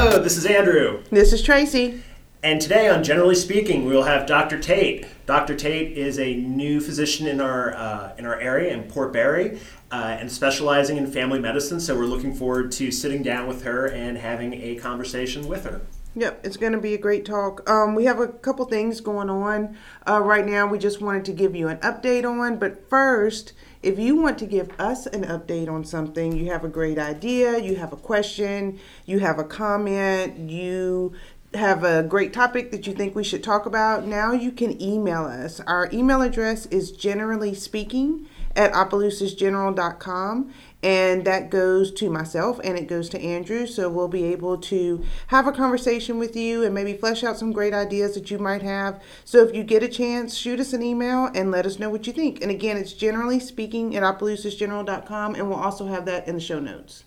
Hello, this is Andrew. This is Tracy. And today on Generally Speaking, we will have Dr. Tate. Dr. Tate is a new physician in our, uh, in our area in Port Barre uh, and specializing in family medicine. So we're looking forward to sitting down with her and having a conversation with her. Yep, it's going to be a great talk. Um, we have a couple things going on uh, right now. We just wanted to give you an update on. But first, if you want to give us an update on something, you have a great idea, you have a question, you have a comment, you have a great topic that you think we should talk about, now you can email us. Our email address is generally speaking at opelousasgeneral.com and that goes to myself and it goes to Andrew. So we'll be able to have a conversation with you and maybe flesh out some great ideas that you might have. So if you get a chance, shoot us an email and let us know what you think. And again, it's generally speaking at opelousasgeneral.com and we'll also have that in the show notes.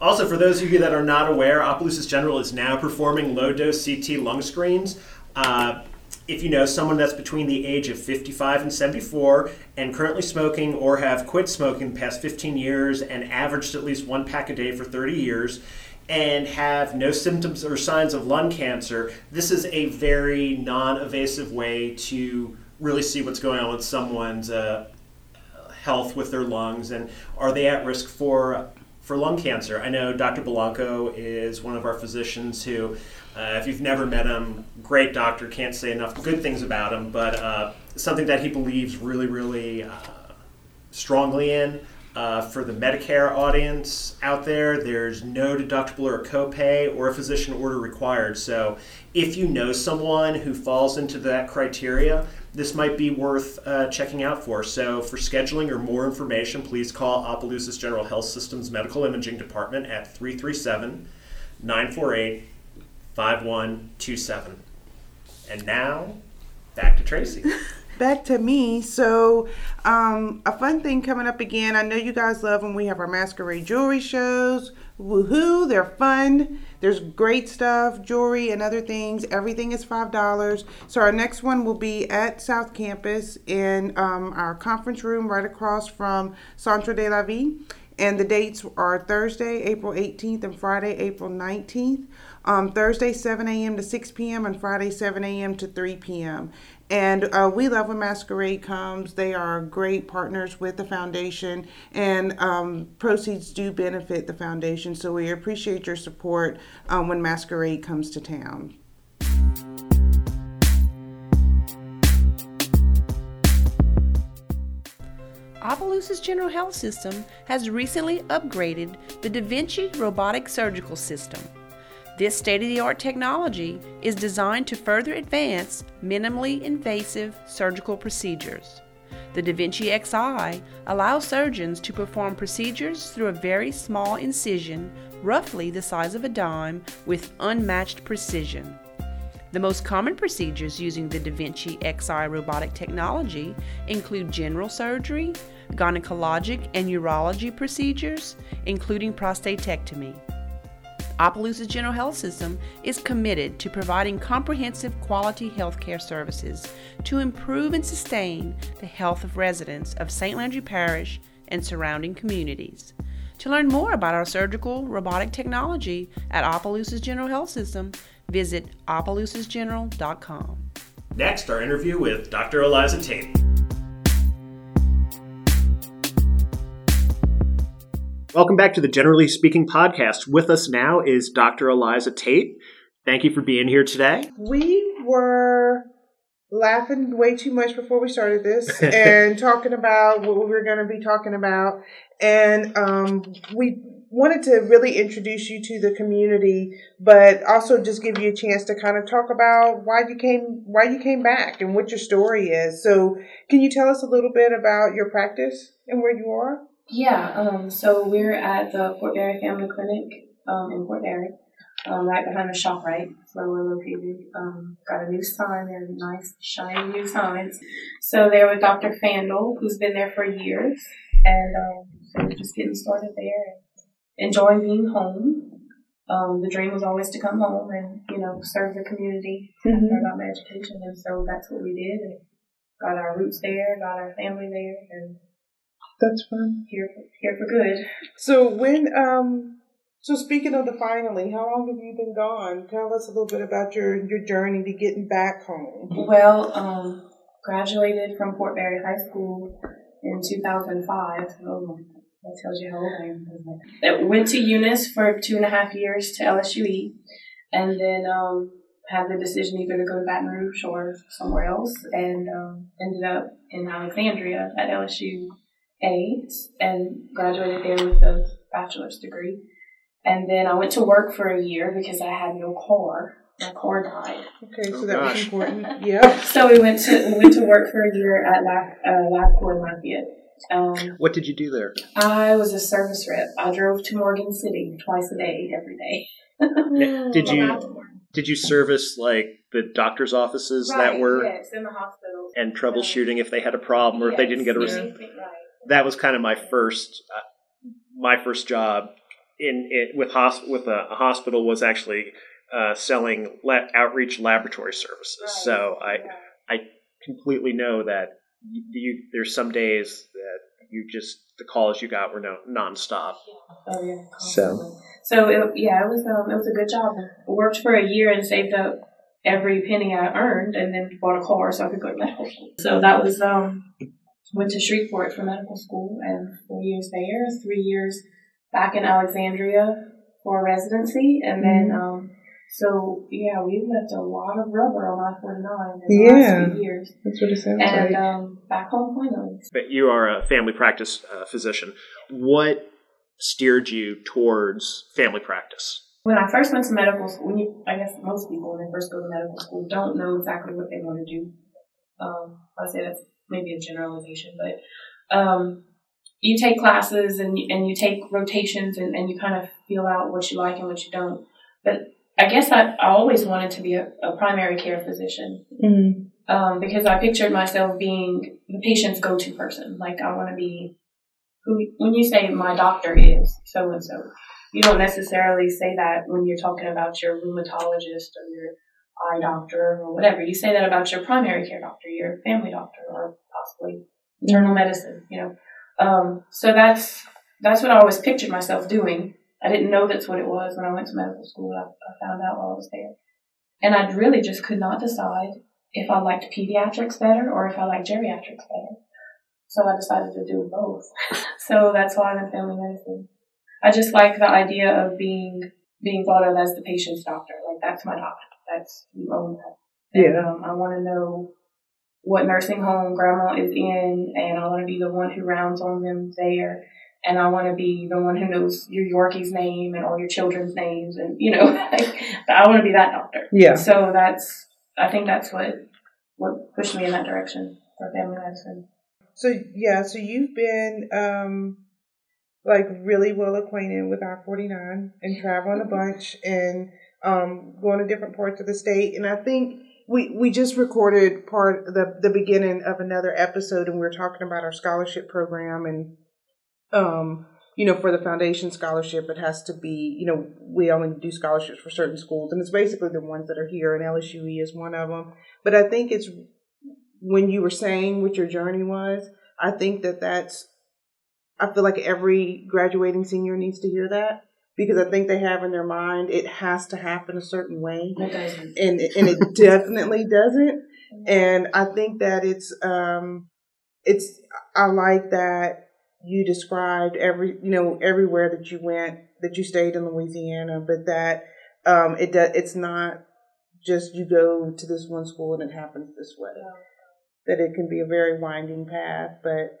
Also, for those of you that are not aware, Opelousas General is now performing low dose CT lung screens. Uh, if you know someone that's between the age of 55 and 74 and currently smoking or have quit smoking the past 15 years and averaged at least one pack a day for 30 years and have no symptoms or signs of lung cancer, this is a very non invasive way to really see what's going on with someone's uh, health with their lungs and are they at risk for for lung cancer. I know Dr. Blanco is one of our physicians who, uh, if you've never met him, great doctor, can't say enough good things about him, but uh, something that he believes really, really uh, strongly in. Uh, for the Medicare audience out there, there's no deductible or copay or a physician order required. So, if you know someone who falls into that criteria, this might be worth uh, checking out for. So, for scheduling or more information, please call Opelousas General Health Systems Medical Imaging Department at 337 948 5127. And now, back to Tracy. back to me. So, um, a fun thing coming up again. I know you guys love when we have our masquerade jewelry shows. Woohoo! They're fun. There's great stuff, jewelry and other things. Everything is five dollars. So our next one will be at South Campus in um, our conference room, right across from Centre de la Vie. And the dates are Thursday, April 18th, and Friday, April 19th. Um, Thursday, 7 a.m. to 6 p.m., and Friday, 7 a.m. to 3 p.m. And uh, we love when Masquerade comes. They are great partners with the foundation, and um, proceeds do benefit the foundation. So we appreciate your support um, when Masquerade comes to town. Opelousas General Health System has recently upgraded the Da Vinci robotic surgical system. This state of the art technology is designed to further advance minimally invasive surgical procedures. The Da Vinci Xi allows surgeons to perform procedures through a very small incision, roughly the size of a dime, with unmatched precision. The most common procedures using the Da Vinci Xi robotic technology include general surgery, gynecologic and urology procedures, including prostatectomy. Opelousas General Health System is committed to providing comprehensive quality healthcare services to improve and sustain the health of residents of St. Landry Parish and surrounding communities. To learn more about our surgical robotic technology at Opelousas General Health System, visit opelousasgeneral.com. Next, our interview with Dr. Eliza Tate. Welcome back to the Generally Speaking podcast. With us now is Dr. Eliza Tate. Thank you for being here today. We were laughing way too much before we started this and talking about what we were going to be talking about. And um, we wanted to really introduce you to the community, but also just give you a chance to kind of talk about why you came why you came back and what your story is. So, can you tell us a little bit about your practice and where you are? Yeah, um, so we're at the Port Barre Family Clinic um, in Port Barre, um, right behind the ShopRite. where we're located. Um, got a new sign there, nice, shiny new signs. So there with Dr. Fandel, who's been there for years, and um, so we're just getting started there and enjoying being home. Um, the dream was always to come home and you know serve the community mm-hmm. I my education, and so that's what we did. And got our roots there, got our family there, and that's fun. Here, here for good. So when um, So speaking of the finally, how long have you been gone? Tell us a little bit about your your journey to getting back home. Well, um, graduated from Port Barre High School in 2005. Oh, that tells you how old I am. I went to Eunice for two and a half years to LSUE, and then um, had the decision either to go to Baton Rouge or somewhere else, and um, ended up in Alexandria at LSU A, and graduated there with a bachelor's degree. And then I went to work for a year because I had no car. My car died. Okay, so Oh, that was important. Yeah. So we went to we went to work for a year at Lab, uh, LabCorp in Lafayette. Um, What did you do there? I was a service rep. I drove to Morgan City twice a day, every day. Did you did you service like the doctor's offices Right, that were yes in the hospital and troubleshooting if they had a problem or if they didn't get a receipt? res- right. That was kind of my first uh, my first job in it with hos- with a, a hospital was actually uh, selling la- outreach laboratory services. Right, So I yeah. completely know that you, you there's some days that you just the calls you got were no nonstop. Oh yeah. So- constantly. So it, yeah, it was um, it was a good job. I worked for a year and saved up every penny I earned, and then bought a car so I could go to medical. So that was um went to Shreveport for medical school and four years there, three years back in Alexandria for residency, and then um so yeah, we left a lot of rubber on I forty nine in the Yeah. last few years, That's what it sounds and like. um back home finally. But you are a family practice uh, physician. What steered you towards family practice? when I first went to medical school, when you, I guess most people when they first go to medical school don't know exactly what they want to do. Um, I say that's maybe a generalization, but um, you take classes and you, and you take rotations and, and you kind of feel out what you like and what you don't. But I guess I, I always wanted to be a, a primary care physician Mm. um, because I pictured myself being the patient's go-to person. Like I want to be who when you say my doctor is so and so, you don't necessarily say that when you're talking about your rheumatologist or your eye doctor or whatever. You say that about your primary care doctor, your family doctor, or possibly internal medicine. You know, um, so that's that's what I always pictured myself doing. I didn't know that's what it was when I went to medical school. I, I found out while I was there, and I really just could not decide if I liked pediatrics better or if I liked geriatrics better. So I decided to do both. so that's why I'm in family medicine. I just like the idea of being being thought of as the patient's doctor. Like that's my doctor. That's you own that. And, Yeah. um, I want to know what nursing home grandma is in, and I want to be the one who rounds on them there. And I want to be the one who knows your Yorkie's name and all your children's names, and you know, like, I want to be that doctor. Yeah. So that's, I think that's what what pushed me in that direction for family medicine. So yeah, so you've been um like really well acquainted with I forty nine and traveling a bunch and um going to different parts of the state. And I think we we just recorded part the the beginning of another episode and we were talking about our scholarship program and um you know for the foundation scholarship it has to be you know we only do scholarships for certain schools and it's basically the ones that are here and LSUE is one of them but I think it's when you were saying what your journey was, I think that that's, I feel like every graduating senior needs to hear that because I think they have in their mind it has to happen a certain way. It doesn't. And, and it definitely doesn't. And I think that it's, um, it's, I like that you described every, you know, everywhere that you went, that you stayed in Louisiana, but that, um, it does, it's not just you go to this one school and it happens this way that it can be a very winding path, but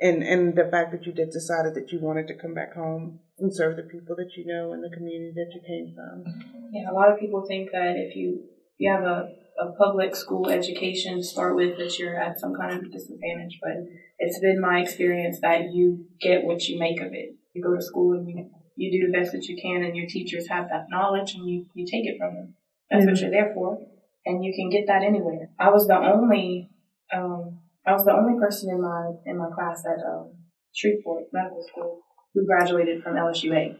and and the fact that you did decided that you wanted to come back home and serve the people that you know and the community that you came from. Yeah, a lot of people think that if you you have a, a public school education to start with, that you're at some kind of disadvantage. But it's been my experience that you get what you make of it. You go to school and you you do the best that you can, and your teachers have that knowledge, and you you take it from them. That's what you're there for, and you can get that anywhere. I was the only um, I was the only person in my in my class at um, Shreveport Medical School who graduated from LSUA.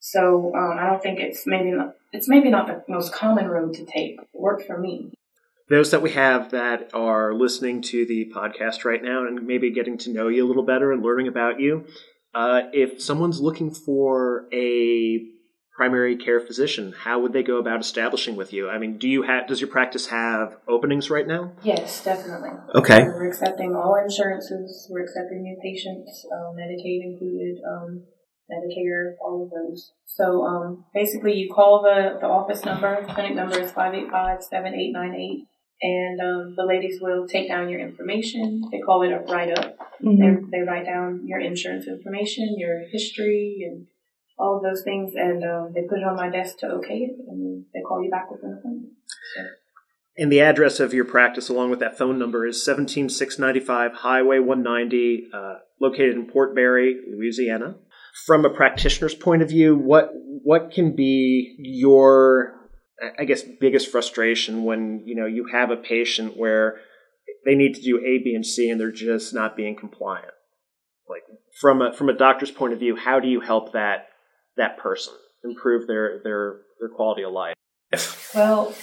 So um, I don't think it's maybe not, it's maybe not the most common road to take. It worked for me. Those that we have that are listening to the podcast right now and maybe getting to know you a little better and learning about you, uh, if someone's looking for a primary care physician, how would they go about establishing with you? I mean, do you have does your practice have openings right now? Yes, definitely. Okay. We're accepting all insurances. We're accepting new patients, uh, Medicaid included, um, Medicare, all of those. So um, basically, you call the, the office number. Clinic number is 585-7898. And um, the ladies will take down your information. They call it a write up. Mm-hmm. They, they write down your insurance information, your history, and all of those things, and um, they put it on my desk to okay it, and they call you back with an appointment. And the address of your practice, along with that phone number, is 17695 Highway 190, uh, located in Port Barre, Louisiana. From a practitioner's point of view, what what can be your, I guess, biggest frustration when you know you have a patient where they need to do A, B, and C, and they're just not being compliant? Like from a from a doctor's point of view, how do you help that that person improve their their their quality of life? Well,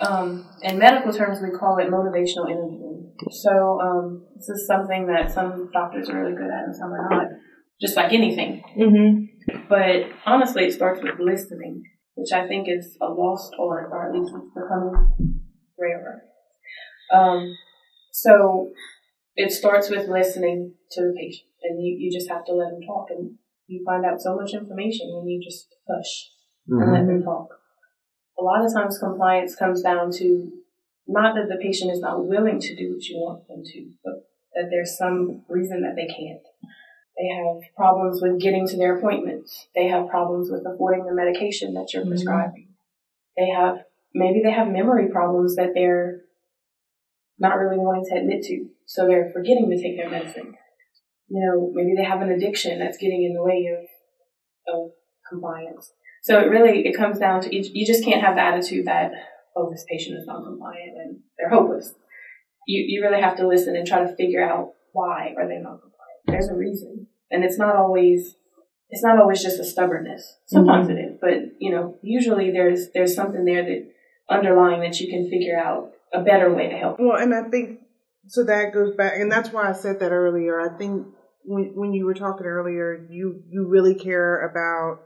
um, in medical terms, we call it motivational interviewing. So um, this is something that some doctors are really good at and some are not, just like anything. Mm-hmm. But honestly, it starts with listening, which I think is a lost art, or at least it's becoming rarer. Um, so it starts with listening to the patient, and you, you just have to let them talk, and you find out so much information when you just hush and mm-hmm. let them talk. A lot of times, compliance comes down to not that the patient is not willing to do what you want them to, but that there's some reason that they can't. They have problems with getting to their appointments. They have problems with affording the medication that you're mm-hmm. prescribing. They have, maybe they have memory problems that they're not really wanting to admit to. So they're forgetting to take their medicine. You know, maybe they have an addiction that's getting in the way of, of compliance. So it really, it comes down to, you, you just can't have the attitude that, oh, this patient is non-compliant and they're hopeless. You, you really have to listen and try to figure out why are they non-compliant. There's a reason. And it's not always, it's not always just a stubbornness. Sometimes mm-hmm. it is, but you know, usually there's, there's something there that underlying that you can figure out a better way to help. Well, and I think so that goes back, and that's why I said that earlier. I think when when you were talking earlier, you you really care about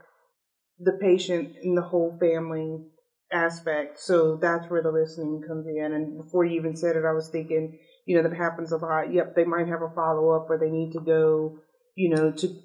the patient and the whole family aspect. So that's where the listening comes in. And before you even said it, I was thinking, you know, that happens a lot. Yep, they might have a follow up where they need to go, you know, to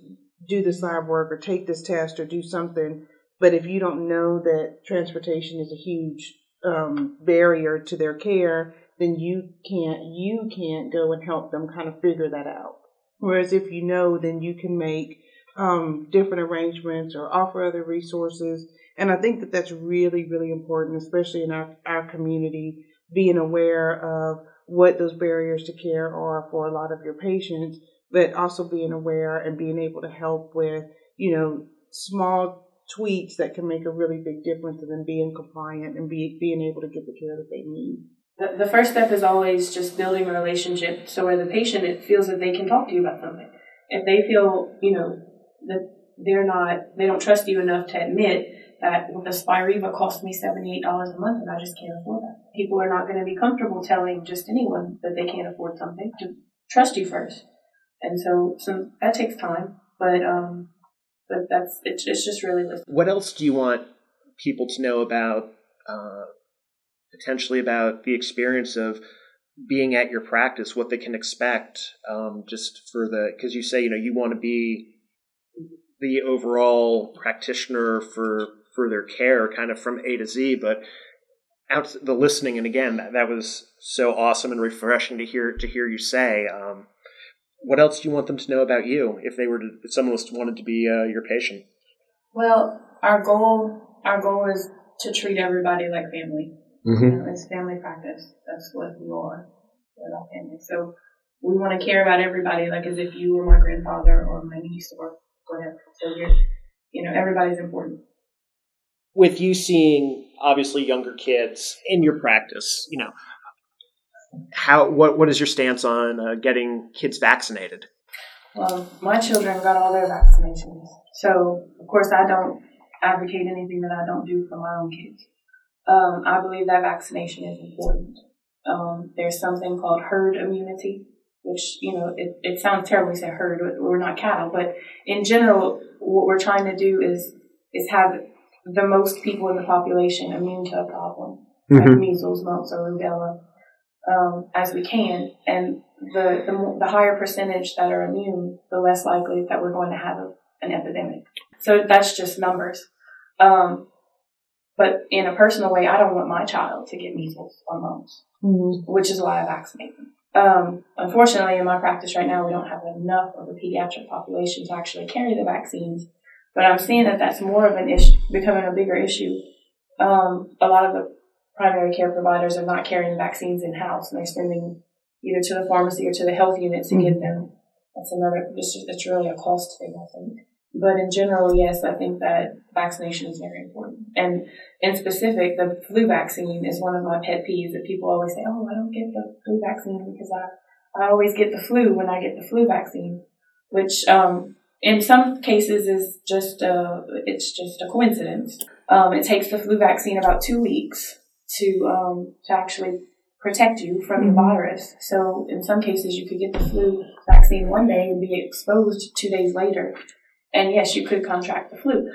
do this lab work or take this test or do something. But if you don't know that transportation is a huge um, barrier to their care, then you can't you can't go and help them kind of figure that out. Whereas if you know, then you can make um, different arrangements or offer other resources. And I think that that's really really important, especially in our our community, being aware of what those barriers to care are for a lot of your patients, but also being aware and being able to help with you know small tweaks that can make a really big difference in them being compliant and be, being able to get the care that they need. The, the first step is always just building a relationship so where the patient it feels that they can talk to you about something. If they feel, you know, that they're not, they don't trust you enough to admit that well, the Spiriva cost me $78 a month and I just can't afford that. People are not going to be comfortable telling just anyone that they can't afford something to trust you first. And so, so that takes time, but, um, but that's, it's, it's just really listening. What else do you want people to know about, uh, potentially about the experience of being at your practice, what they can expect, um, just for the, because you say, you know, you want to be the overall practitioner for, for their care kind of from A to Z, but out the listening, and again, that, that was so awesome and refreshing to hear, to hear you say, um, what else do you want them to know about you if they were to, if someone was wanted to be uh, your patient? Well, our goal, our goal is to treat everybody like family. Mm-hmm. You know, it's family practice. That's what we are. We're all family. So we want to care about everybody like as if you were my grandfather or my niece or whatever. So you're, you know, everybody's important. With you seeing obviously younger kids in your practice, you know, how what what is your stance on uh, getting kids vaccinated? Well, my children got all their vaccinations. So of course I don't advocate anything that I don't do for my own kids. Um, I believe that vaccination is important. Um, there's something called herd immunity, which, you know, it, it sounds terrible to say herd, we're not cattle, but in general, what we're trying to do is, is have the most people in the population immune to a problem, mm-hmm. like measles, mumps, or rubella, um, as we can. And the, the, the higher percentage that are immune, the less likely that we're going to have a, an epidemic. So that's just numbers. Um, but in a personal way, I don't want my child to get measles or mumps, mm-hmm. which is why I vaccinate them. Um, unfortunately, in my practice right now, we don't have enough of a pediatric population to actually carry the vaccines. But I'm seeing that that's more of an issue, becoming a bigger issue. Um, a lot of the primary care providers are not carrying vaccines in house, and they're sending either to the pharmacy or to the health unit to mm-hmm. get them. That's another. It's, it's really a cost thing, I think. But in general, yes, I think that vaccination is very important. And in specific, the flu vaccine is one of my pet peeves that people always say, oh, I don't get the flu vaccine because I, I always get the flu when I get the flu vaccine, which, um, in some cases is just a, it's just a coincidence. Um, it takes the flu vaccine about two weeks to, um, to actually protect you from mm-hmm. the virus. So in some cases, you could get the flu vaccine one day and be exposed two days later and yes, you could contract the flu.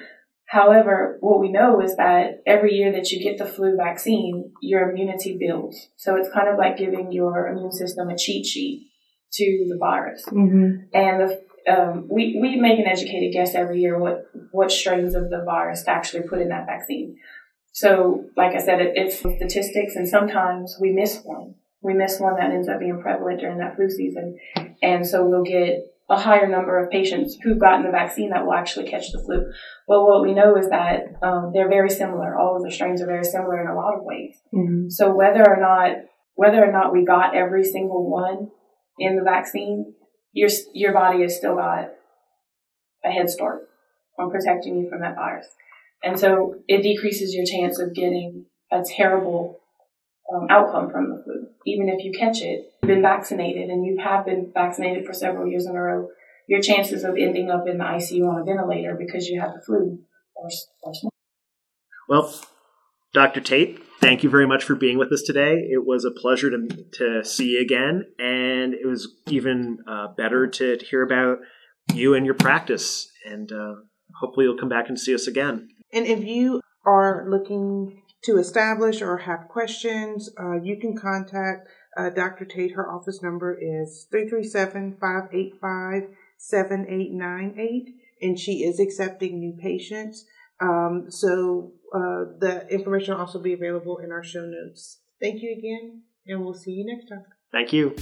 However, what we know is that every year that you get the flu vaccine, your immunity builds. So it's kind of like giving your immune system a cheat sheet to the virus. Mm-hmm. And the, um, we, we make an educated guess every year what, what strains of the virus to actually put in that vaccine. So, like I said, it, it's statistics, and sometimes we miss one. We miss one that ends up being prevalent during that flu season. And so we'll get a higher number of patients who've gotten the vaccine that will actually catch the flu. Well, what we know is that um, they're very similar. All of the strains are very similar in a lot of ways. Mm-hmm. So whether or not whether or not we got every single one in the vaccine, your your body has still got a head start on protecting you from that virus, and so it decreases your chance of getting a terrible um, outcome from the flu. Even if you catch it, you've been vaccinated and you have been vaccinated for several years in a row, your chances of ending up in the ICU on a ventilator because you have the flu are, are small. Well, Dr. Tate, thank you very much for being with us today. It was a pleasure to, to see you again, and it was even uh, better to, to, hear about you and your practice. And uh, hopefully, you'll come back and see us again. And if you are looking to establish or have questions, uh, you can contact uh, Dr. Tate. Her office number is 337 585 7898, and she is accepting new patients. Um, so uh, the information will also be available in our show notes. Thank you again, and we'll see you next time. Thank you.